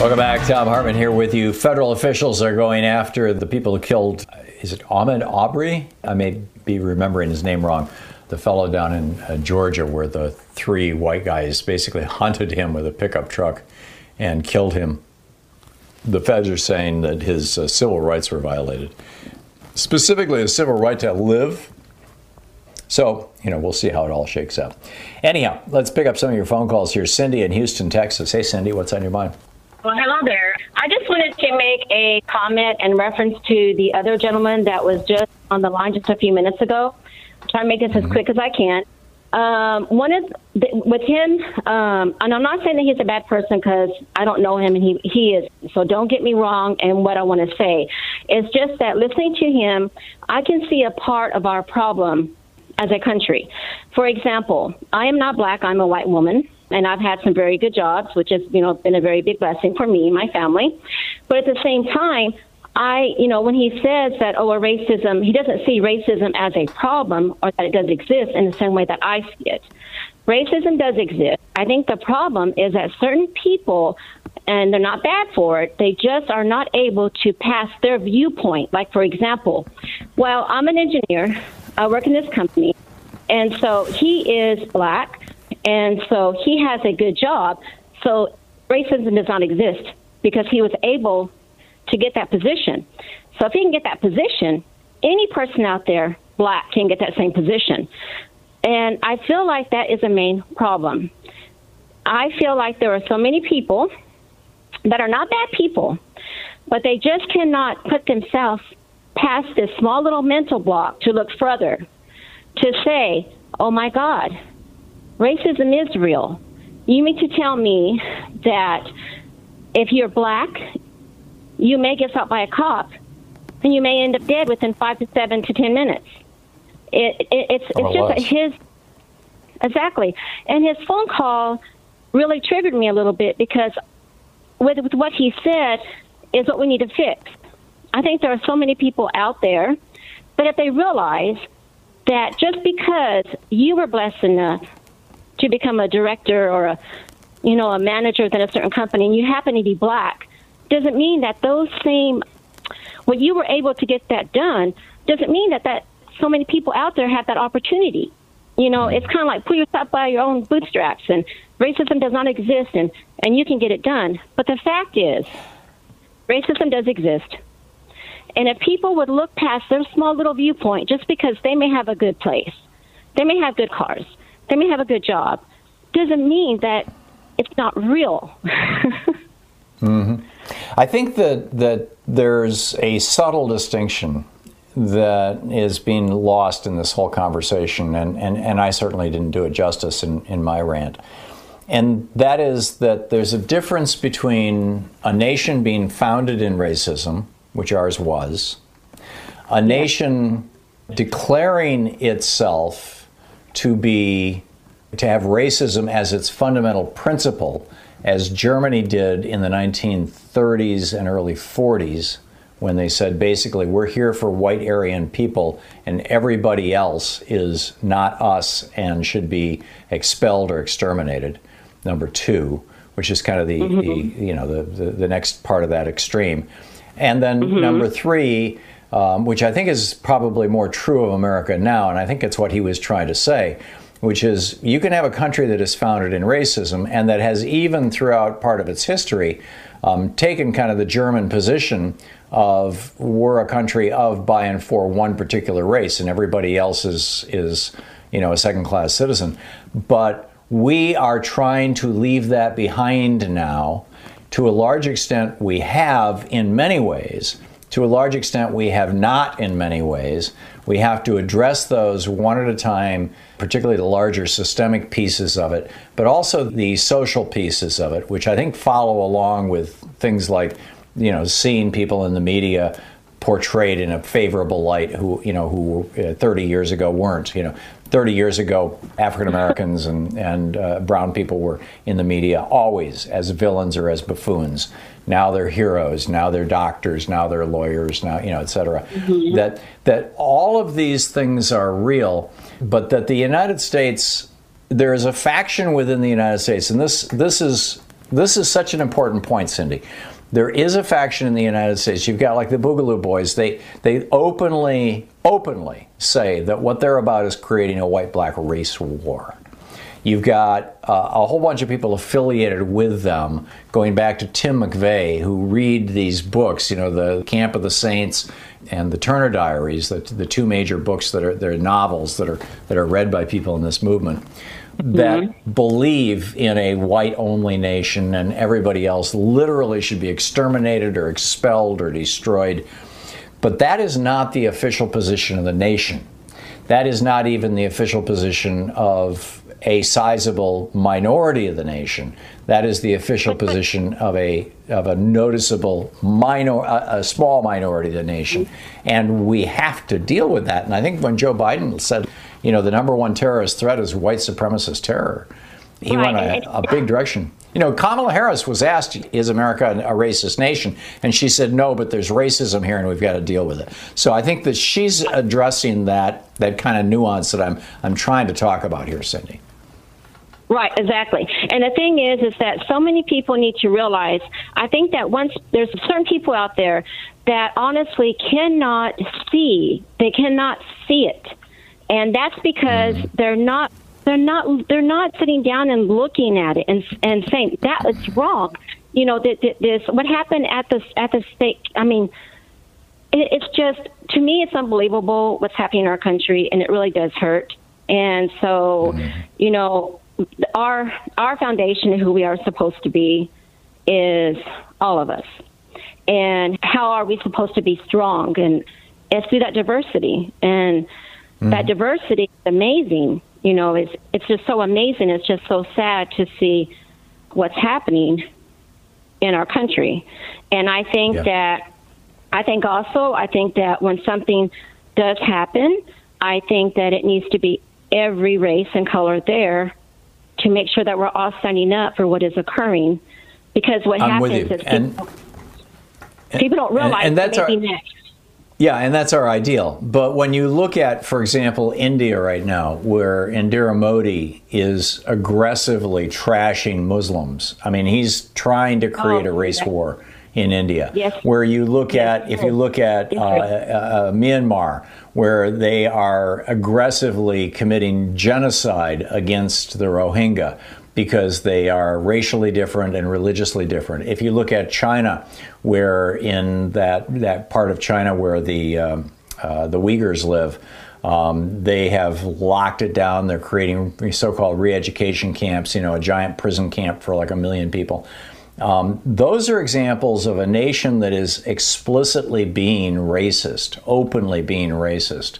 Welcome back. Thom Hartmann here with you. Federal officials are going after the people who killed, is it Ahmed Arbery? I may be remembering his name wrong. The fellow down in uh, Georgia, where the three white guys basically hunted him with a pickup truck and killed him. The feds are saying that his uh, civil rights were violated, specifically a civil right to live. So, you know, we'll see how it all shakes out. Anyhow, let's pick up some of your phone calls here. Cindy in Houston, Texas. Hey, Cindy, what's on your mind? Well, hello there. I just wanted to make a comment in reference to the other gentleman that was just on the line just a few minutes ago. I'm trying to make this as quick as I can. Um, one is with him, um, and I'm not saying that he's a bad person because I don't know him and he he is. So don't get me wrong. And what I want to say is just that listening to him, I can see a part of our problem as a country. For example, I am not black. I'm a white woman and I've had some very good jobs, which has you know been a very big blessing for me and my family. But at the same time, I you know when he says that oh a racism, he doesn't see racism as a problem or that it does exist in the same way that I see it. Racism does exist. I think the problem is that certain people and they're not bad for it. They just are not able to pass their viewpoint. Like, for example, well, I'm an engineer, I work in this company, and so he is black, and so he has a good job. So racism does not exist because he was able to get that position. So if he can get that position, any person out there, black, can get that same position. And I feel like that is a main problem. I feel like there are so many people that are not bad people, but they just cannot put themselves past this small little mental block to look further, to say, oh my God, racism is real. You mean to tell me that if you're black, you may get shot by a cop, and you may end up dead within five to seven to ten minutes. It, it, it's it's oh, just his exactly, and his phone call really triggered me a little bit because with, with what he said is what we need to fix. I think there are so many people out there that if they realize that just because you were blessed enough to become a director or a you know a manager within a certain company and you happen to be black doesn't mean that those same when you were able to get that done doesn't mean that that so many people out there have that opportunity You know, it's kind of like pull yourself by your own bootstraps, and racism does not exist, and and you can get it done. But the fact is, racism does exist. And if people would look past their small little viewpoint, just because they may have a good place, they may have good cars, they may have a good job, doesn't mean that it's not real. mm-hmm. I think that that there's a subtle distinction that is being lost in this whole conversation, and, and, and I certainly didn't do it justice in, in my rant. And that is that there's a difference between a nation being founded in racism, which ours was, a nation declaring itself to be to have racism as its fundamental principle, as Germany did in the 1930s and early 40s, when they said basically, we're here for white Aryan people and everybody else is not us and should be expelled or exterminated. Number two, which is kind of the, mm-hmm. the you know the, the, the, next part of that extreme. And then mm-hmm. number three, um, which I think is probably more true of America now, and I think it's what he was trying to say, which is you can have a country that is founded in racism and that has even throughout part of its history um, taken kind of the German position of we're a country of, by, and for one particular race, and everybody else is is you know a second class citizen. But we are trying to leave that behind now. To a large extent, we have in many ways. To a large extent, we have not in many ways. We have to address those one at a time, particularly the larger systemic pieces of it, but also the social pieces of it, which I think follow along with things like, you know, seeing people in the media portrayed in a favorable light who, you know, who uh, 30 years ago weren't, you know. 30 years ago, African Americans and, and uh, brown people were in the media always as villains or as buffoons. Now they're heroes. Now they're doctors. Now they're lawyers. Now you know, et cetera. Mm-hmm. That that all of these things are real, but that the United States there is a faction within the United States, and this this is this is such an important point, Cindy. There is a faction in the United States. You've got like the Boogaloo Boys. They they openly openly say that what they're about is creating a white black race war. You've got uh, a whole bunch of people affiliated with them, going back to Tim McVeigh, who read these books, you know, the Camp of the Saints and the Turner Diaries, the, the two major books that are they're novels that are that are read by people in this movement that mm-hmm. believe in a white only nation and everybody else literally should be exterminated or expelled or destroyed. But that is not the official position of the nation. That is not even the official position of a sizable minority of the nation. That is the official position of a of a noticeable minor, a, a, small minority of the nation, and we have to deal with that. And I think when Joe Biden said, you know, the number one terrorist threat is white supremacist terror, he right. went a, a big direction. You know, Kamala Harris was asked, "Is America a racist nation?" and she said, "No, but there's racism here, and we've got to deal with it." So I think that she's addressing that that kind of nuance that I'm I'm trying to talk about here, Cindy. Right, exactly. And the thing is, is that so many people need to realize. I think that once there's certain people out there that honestly cannot see, they cannot see it, and that's because mm-hmm. they're not they're not they're not sitting down and looking at it and and saying that is wrong. You know, that this what happened at the at the state. I mean, it, it's just to me, it's unbelievable what's happening in our country, and it really does hurt. And so, mm-hmm. you know, our our foundation, who we are supposed to be, is all of us. And how are we supposed to be strong? And it's through that diversity. And mm-hmm. that diversity is amazing. You know, it's it's just so amazing. It's just so sad to see what's happening in our country. And I think yeah. that I think also I think that when something does happen, I think that it needs to be every race and color there to make sure that we're all standing up for what is occurring. Because what I'm happens is people, and, people, don't realize and, and that's our, next. Yeah, and that's our ideal. But when you look at, for example, India right now, where Indira Modi is aggressively trashing Muslims, I mean, he's trying to create oh, a race war in India. Yes. Where you look at, if you look at uh, uh, Myanmar, where they are aggressively committing genocide against the Rohingya because they are racially different and religiously different. If you look at China, where in that that part of China where the um, uh, the Uyghurs live. Um, they have locked it down. They're creating so-called re-education camps. You know, a giant prison camp for like a million people. Um, those are examples of a nation that is explicitly being racist, openly being racist.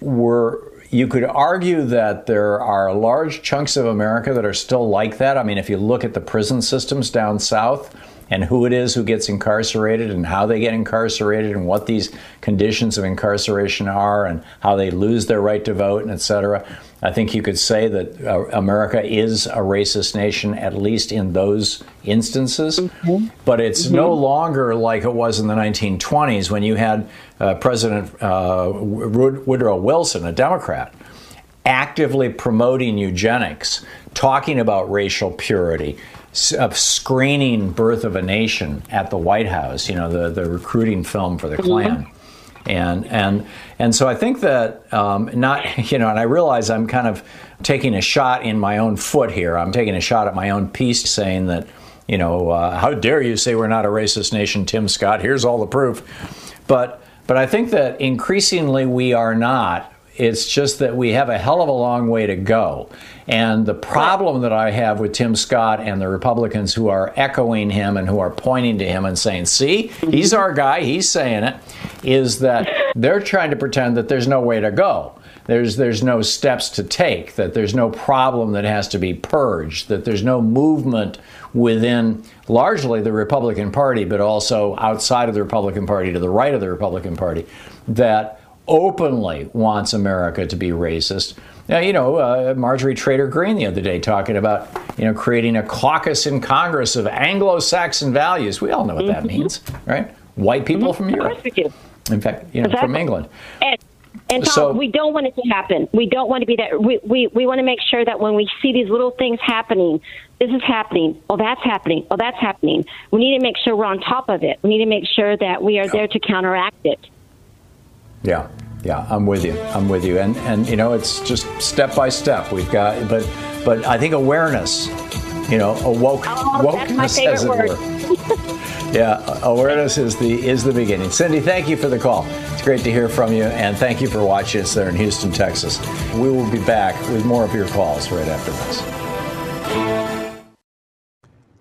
We're, you could argue that there are large chunks of America that are still like that. I mean, if you look at the prison systems down south, and who it is who gets incarcerated and how they get incarcerated and what these conditions of incarceration are and how they lose their right to vote and et cetera. I think you could say that uh, America is a racist nation, at least in those instances. Mm-hmm. But it's mm-hmm. no longer like it was in the 1920s when you had uh, President uh, Woodrow Wilson, a Democrat, actively promoting eugenics, talking about racial purity, of screening Birth of a Nation at the White House, you know, the, the recruiting film for the mm-hmm. And, and, and so I think that um, not, you know, and I realize I'm kind of taking a shot in my own foot here. I'm taking a shot at my own piece saying that, you know, uh, how dare you say we're not a racist nation, Tim Scott? Here's all the proof. But, but I think that increasingly we are not. It's just that we have a hell of a long way to go. And the problem that I have with Tim Scott and the Republicans who are echoing him and who are pointing to him and saying, see, he's our guy, he's saying it, is that they're trying to pretend that there's no way to go. There's, there's no steps to take, that there's no problem that has to be purged, that there's no movement within largely the Republican Party, but also outside of the Republican Party, to the right of the Republican Party, that openly wants America to be racist now, you know, uh, Marjorie Taylor Greene the other day talking about, you know, creating a caucus in Congress of Anglo-Saxon values. We all know what that mm-hmm. means, right? White people mm-hmm. from Europe. In fact, you know, exactly. from England. And, and Thom, so, we don't want it to happen. We don't want to be that. We, we, we want to make sure that when we see these little things happening, this is happening. Oh, that's happening. Oh, that's happening. We need to make sure we're on top of it. We need to make sure that we are there to counteract it. Yeah. Yeah, I'm with you. I'm with you. And and you know, it's just step by step. We've got, but but I think awareness, you know, awoke oh, wokeness, as it word. were. yeah, awareness is the is the beginning. Cindy, thank you for the call. It's great to hear from you, and thank you for watching us there in Houston, Texas. We will be back with more of your calls right after this.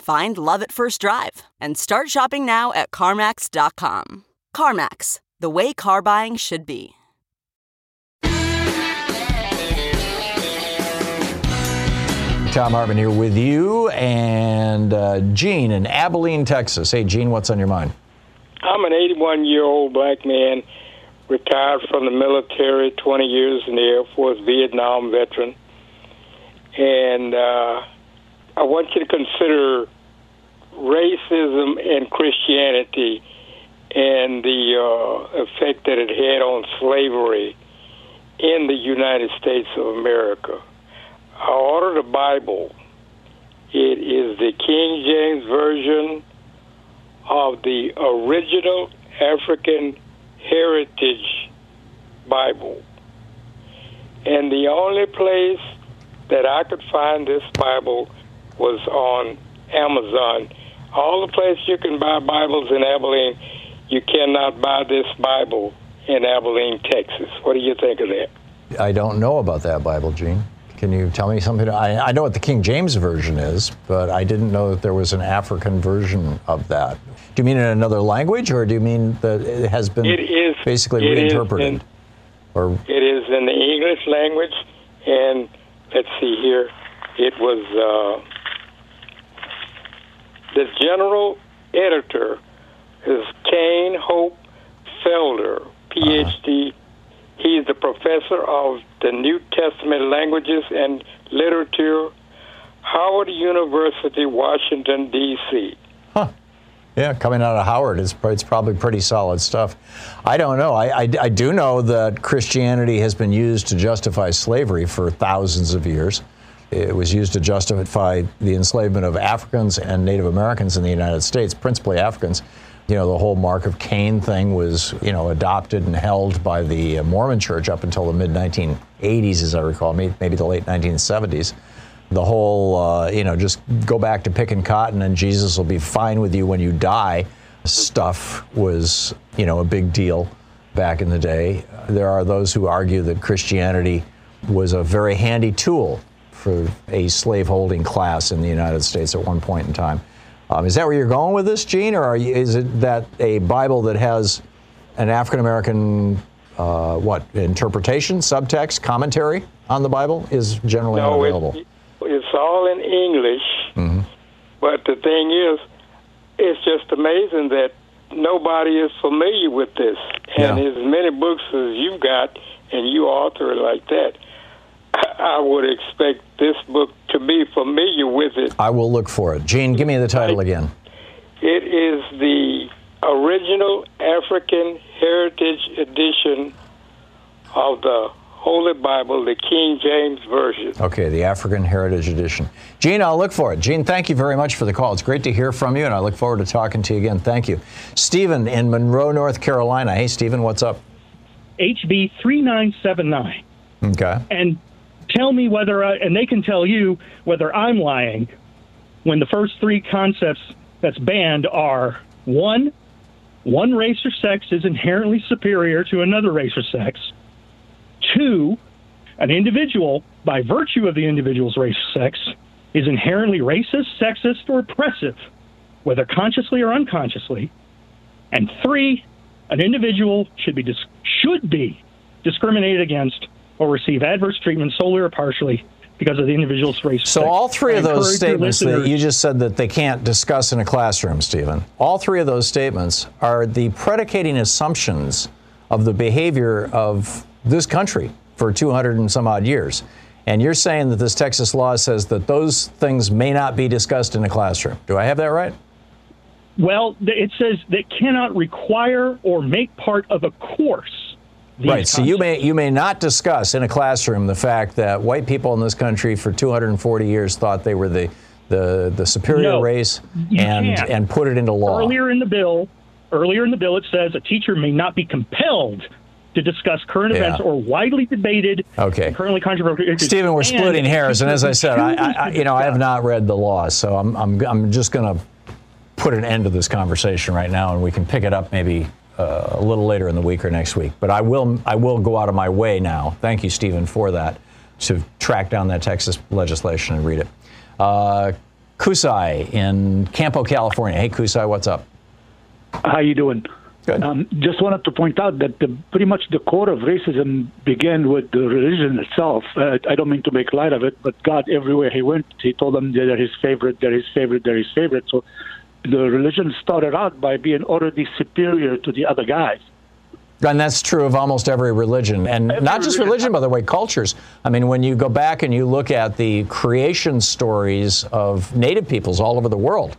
Find love at first drive and start shopping now at CarMax.com. CarMax, the way car buying should be. Thom Hartmann here with you and uh, Gene in Abilene, Texas. Hey, Gene, what's on your mind? I'm an 81 year old black man, retired from the military, 20 years in the Air Force, Vietnam veteran. And uh, I want you to consider racism and Christianity and the uh, effect that it had on slavery in the United States of America. I ordered a Bible. It is the King James Version of the original African Heritage Bible. And the only place that I could find this Bible was on Amazon. All the places you can buy Bibles in Abilene, you cannot buy this Bible in Abilene, Texas. What do you think of that? I don't know about that Bible, Gene. Can you tell me something? I, I know what the King James Version is, but I didn't know that there was an African version of that. Do you mean in another language, or do you mean that it has been It is basically it is reinterpreted? in- or It is in the English language, and let's see here. It was uh, the general editor is Cain Hope Felder, PhD. He's the professor of the New Testament languages and literature, Howard University, Washington D.C. Huh. Yeah, coming out of Howard, it's, it's probably pretty solid stuff. I don't know. I, I, I do know that Christianity has been used to justify slavery for thousands of years. It was used to justify the enslavement of Africans and Native Americans in the United States, principally Africans. You know, the whole Mark of Cain thing was, you know, adopted and held by the Mormon Church up until the mid 1980s, as I recall, maybe the late 1970s the whole, uh, you know, just go back to picking cotton and Jesus will be fine with you when you die stuff was, you know, a big deal back in the day. There are those who argue that Christianity was a very handy tool for a slaveholding class in the United States at one point in time. Um, is that where you're going with this, Gene, or are you, is it that a Bible that has an African American, uh, what, interpretation, subtext, commentary on the Bible is generally No, it- It's all in English, Mm-hmm. but the thing is, it's just amazing that nobody is familiar with this. And Yeah. as many books as you've got, and you author it like that, I I would expect this book to be familiar with it. I will look for it. Gene, give me the title again. It is the original African Heritage Edition of the Holy Bible, the King James Version. Okay, the African Heritage Edition. Gene, I'll look for it. Gene, thank you very much for the call. It's great to hear from you, and I look forward to talking to you again. Thank you. Stephen in Monroe, North Carolina. Hey, Stephen, what's up? HB 3979 Okay. and tell me whether I, and they can tell you whether I'm lying when the first three concepts that's banned are one, one race or sex is inherently superior to another race or sex. Two, an individual, by virtue of the individual's race or sex, is inherently racist, sexist, or oppressive, whether consciously or unconsciously. And three, an individual should be dis- should be discriminated against or receive adverse treatment solely or partially because of the individual's race. So, all three I of those statements that you just said that they can't discuss in a classroom, Stephen, all three of those statements are the predicating assumptions of the behavior of this country for 200 and some odd years. And you're saying that this Texas law says that those things may not be discussed in a classroom. Do I have that right? Well, it says that cannot require or make part of a course. Right. So you may you may not discuss in a classroom the fact that white people in this country for 240 years thought they were the the, the superior No, race and can't. and put it into law. Earlier in the bill, earlier in the bill, it says a teacher may not be compelled to discuss current Yeah. events or widely debated, Okay. currently controversial issues. Stephen, we're And splitting hairs, and as I said, I, I, I you know I have not read the law, so I'm I'm I'm just going to put an end to this conversation right now, and we can pick it up maybe uh, a little later in the week or next week. But I will I will go out of my way now. Thank you, Stephen, for that to track down that Texas legislation and read it. Uh, Kusai in Campo, California. Hey, Kusai, what's up? How you doing? Good. Um, just wanted to point out that the, pretty much the core of racism began with the religion itself. Uh, I don't mean to make light of it, but God, everywhere he went, he told them they're his favorite, they're his favorite, they're his favorite. So the religion started out by being already superior to the other guys. And that's true of almost every religion, and not just religion, by the way, cultures. I mean, when you go back and you look at the creation stories of native peoples all over the world,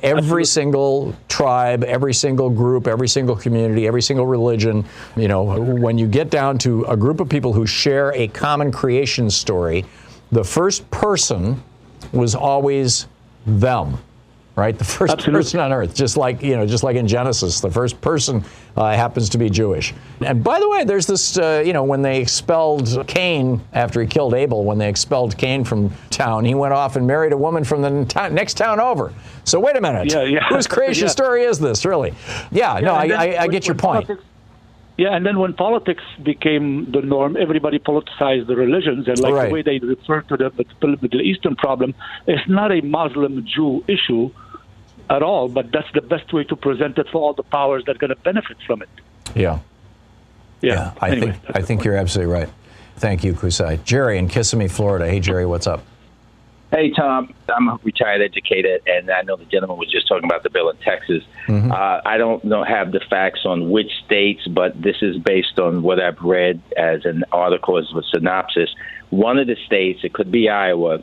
every single tribe, every single group, every single community, every single religion, you know, when you get down to a group of people who share a common creation story, the first person was always them right? The first Absolutely. person on earth, just like you know, just like in Genesis, the first person uh, happens to be Jewish. And by the way, there's this, uh, you know, when they expelled Cain after he killed Abel, when they expelled Cain from town, he went off and married a woman from the next town over. So wait a minute, yeah, yeah. whose creation yeah. story is this, really? Yeah, yeah no, I, I, I, get your point. Politics, yeah, and then when politics became the norm, everybody politicized the religions, and like right. the way they refer to the Middle Eastern problem, it's not a Muslim Jew issue at all, but that's the best way to present it for all the powers that are going to benefit from it. Yeah. Yeah. yeah I anyway, think I think you're absolutely right. Thank you, Kusai. Jerry in Kissimmee, Florida. Hey, Jerry, what's up? Hey, Tom. I'm a retired educator, and I know the gentleman was just talking about the bill in Texas. Mm-hmm. Uh, I don't know have the facts on which states, but this is based on what I've read as an article as a synopsis. One of the states, it could be Iowa,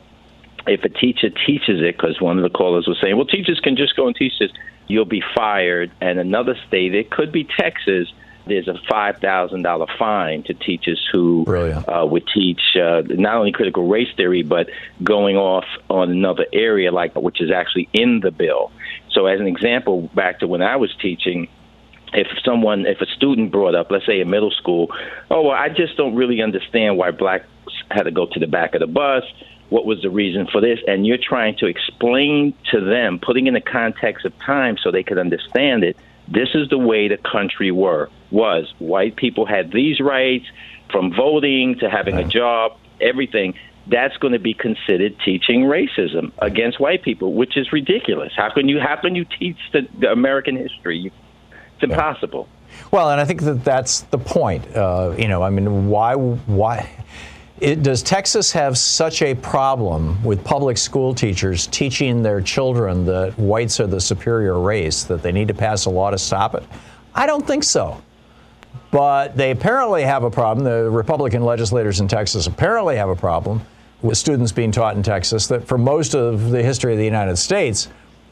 if a teacher teaches it, because one of the callers was saying, well, teachers can just go and teach this, you'll be fired. And another state, it could be Texas, there's a $5,000 fine to teachers who uh, would teach uh, not only critical race theory, but going off on another area, like which is actually in the bill. So, as an example, back to when I was teaching, if someone, if a student brought up, let's say in middle school, oh, well, I just don't really understand why blacks had to go to the back of the bus what was the reason for this, and you're trying to explain to them, putting in the context of time so they could understand it. This is the way the country were was. White people had these rights, from voting to having a job, everything. That's going to be considered teaching racism against white people, which is ridiculous. How can you how can you teach the, the American history? It's impossible. Well, and I think that that's the point. Uh, you know, I mean, why why it, does Texas have such a problem with public school teachers teaching their children that whites are the superior race that they need to pass a law to stop it? I don't think so. But they apparently have a problem. The Republican legislators in Texas apparently have a problem with students being taught in Texas that for most of the history of the United States,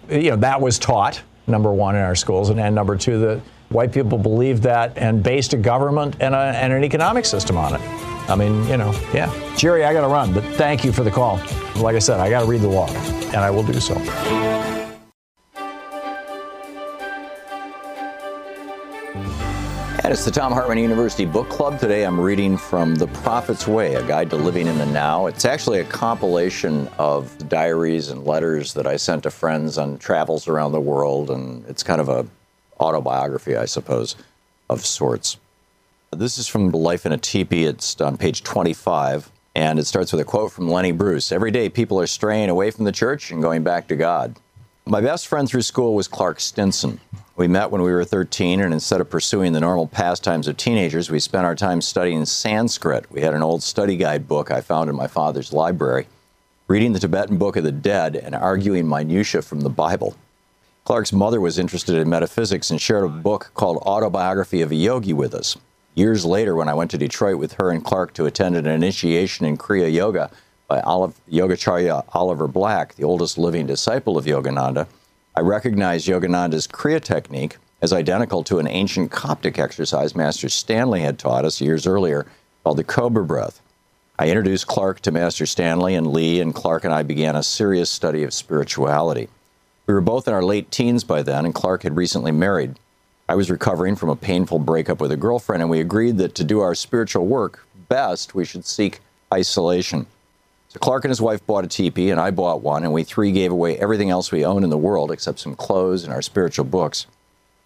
you know, that was taught, number one, in our schools, and, and number two, that white people believed that and based a government and, a, and an economic system on it. I mean, you know, yeah. Jerry, I got to run, but thank you for the call. Like I said, I got to read the law, and I will do so. And it's the Thom Hartmann University Book Club. Today I'm reading from The Prophet's Way, A Guide to Living in the Now. It's actually a compilation of diaries and letters that I sent to friends on travels around the world, and it's kind of a autobiography, I suppose, of sorts. This is from Life in a Teepee. It's on page 25, and it starts with a quote from Lenny Bruce Every day, people are straying away from the church and going back to God. My best friend through school was Clark Stinson. We met when we were 13, and instead of pursuing the normal pastimes of teenagers, we spent our time studying Sanskrit. We had an old study guide book I found in my father's library, reading the Tibetan Book of the Dead and arguing minutiae from the Bible. Clark's mother was interested in metaphysics and shared a book called Autobiography of a Yogi with us. Years later, when I went to Detroit with her and Clark to attend an initiation in Kriya Yoga by Olive, Yogacharya Oliver Black, the oldest living disciple of Yogananda, I recognized Yogananda's Kriya technique as identical to an ancient Coptic exercise Master Stanley had taught us years earlier called the Cobra Breath. I introduced Clark to Master Stanley and Lee, and Clark and I began a serious study of spirituality. We were both in our late teens by then, and Clark had recently married. I was recovering from a painful breakup with a girlfriend, and we agreed that to do our spiritual work best, we should seek isolation. So Clark and his wife bought a teepee, and I bought one, and we three gave away everything else we owned in the world except some clothes and our spiritual books.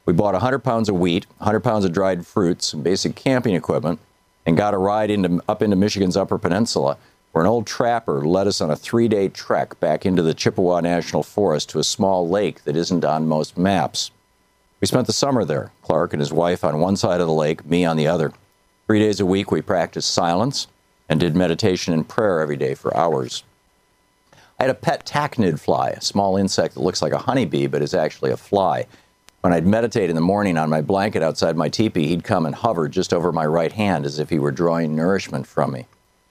We bought 100 pounds of wheat, 100 pounds of dried fruits, some basic camping equipment, and got a ride into, up into Michigan's Upper Peninsula, where an old trapper led us on a three day trek back into the Chippewa National Forest to a small lake that isn't on most maps. We spent the summer there, Clark and his wife on one side of the lake, me on the other. Three days a week, we practiced silence and did meditation and prayer every day for hours. I had a pet tachinid fly, a small insect that looks like a honeybee but is actually a fly. When I'd meditate in the morning on my blanket outside my teepee, he'd come and hover just over my right hand as if he were drawing nourishment from me.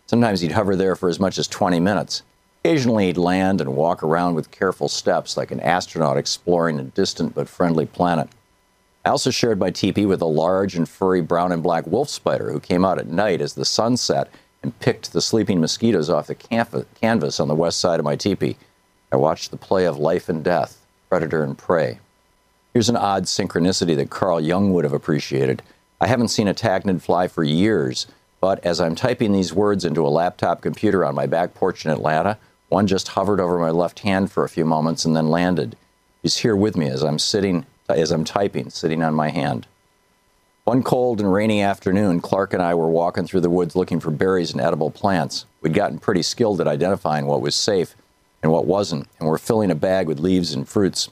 Sometimes he'd hover there for as much as 20 minutes. Occasionally, he'd land and walk around with careful steps like an astronaut exploring a distant but friendly planet. I also shared my teepee with a large and furry brown and black wolf spider who came out at night as the sun set and picked the sleeping mosquitoes off the canvas on the west side of my teepee. I watched the play of life and death, predator and prey. Here's an odd synchronicity that Carl Jung would have appreciated. I haven't seen a tachinid fly for years, but as I'm typing these words into a laptop computer on my back porch in Atlanta, one just hovered over my left hand for a few moments and then landed. He's here with me as I'm sitting, as I'm typing, sitting on my hand. One cold and rainy afternoon, Clark and I were walking through the woods looking for berries and edible plants. We'd gotten pretty skilled at identifying what was safe and what wasn't, and we're filling a bag with leaves and fruits.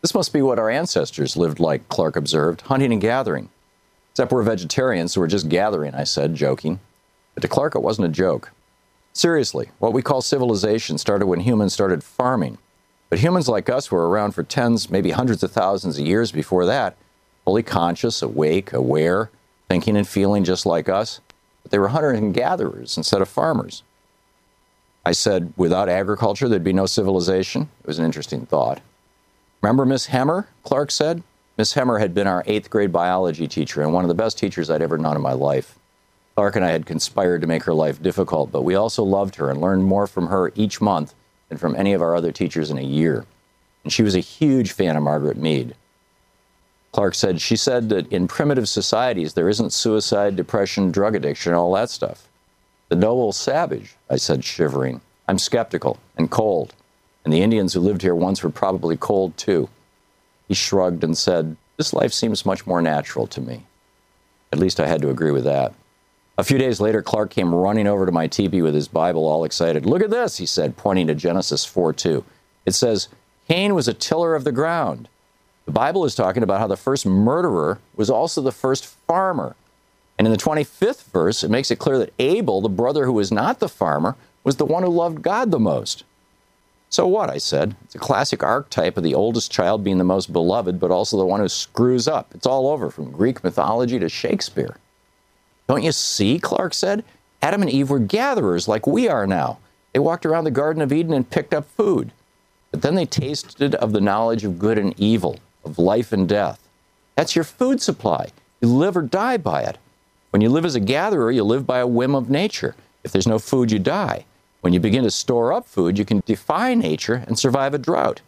This must be what our ancestors lived like, Clark observed, hunting and gathering. Except we're vegetarians, so we're just gathering, I said, joking. But to Clark, it wasn't a joke. Seriously, what we call civilization started when humans started farming. But humans like us were around for tens, maybe hundreds of thousands of years before that, fully conscious, awake, aware, thinking and feeling just like us. But they were hunters and gatherers instead of farmers. I said, without agriculture, there'd be no civilization. It was an interesting thought. Remember Miss Hemmer? Clark said. Miss Hemmer had been our eighth grade biology teacher and one of the best teachers I'd ever known in my life. Clark and I had conspired to make her life difficult, but we also loved her and learned more from her each month from any of our other teachers in a year. And she was a huge fan of Margaret Mead. Clark said, She said that in primitive societies there isn't suicide, depression, drug addiction, all that stuff. The noble savage, I said, shivering. I'm skeptical and cold, and the Indians who lived here once were probably cold too. He shrugged and said, This life seems much more natural to me. At least I had to agree with that. A few days later, Clark came running over to my teepee with his Bible, all excited. Look at this, he said, pointing to Genesis 4 2. It says, Cain was a tiller of the ground. The Bible is talking about how the first murderer was also the first farmer. And in the 25th verse, it makes it clear that Abel, the brother who was not the farmer, was the one who loved God the most. So what? I said. It's a classic archetype of the oldest child being the most beloved, but also the one who screws up. It's all over, from Greek mythology to Shakespeare. Don't you see? Clark said. Adam and Eve were gatherers like we are now. They walked around the Garden of Eden and picked up food. But then they tasted of the knowledge of good and evil, of life and death. That's your food supply. You live or die by it. When you live as a gatherer, you live by a whim of nature. If there's no food, you die. When you begin to store up food, you can defy nature and survive a drought.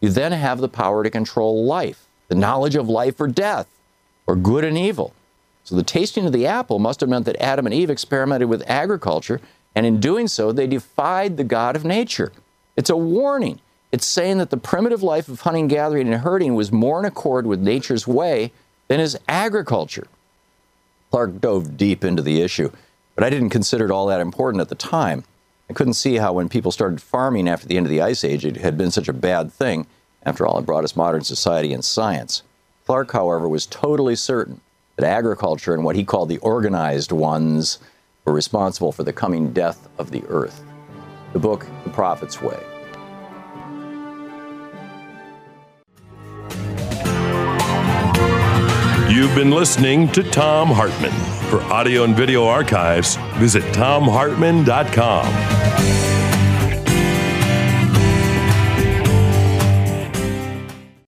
You then have the power to control life, the knowledge of life or death, or good and evil. So the tasting of the apple must have meant that Adam and Eve experimented with agriculture, and in doing so, they defied the God of nature. It's a warning. It's saying that the primitive life of hunting, gathering, and herding was more in accord with nature's way than is agriculture. Clark dove deep into the issue, but I didn't consider it all that important at the time. I couldn't see how, when people started farming after the end of the Ice Age, it had been such a bad thing. After all, it brought us modern society and science. Clark, however, was totally certain that agriculture and what he called the organized ones were responsible for the coming death of the earth. The book, The Prophet's Way. You've been listening to Thom Hartmann. For audio and video archives, visit thomhartmann.com.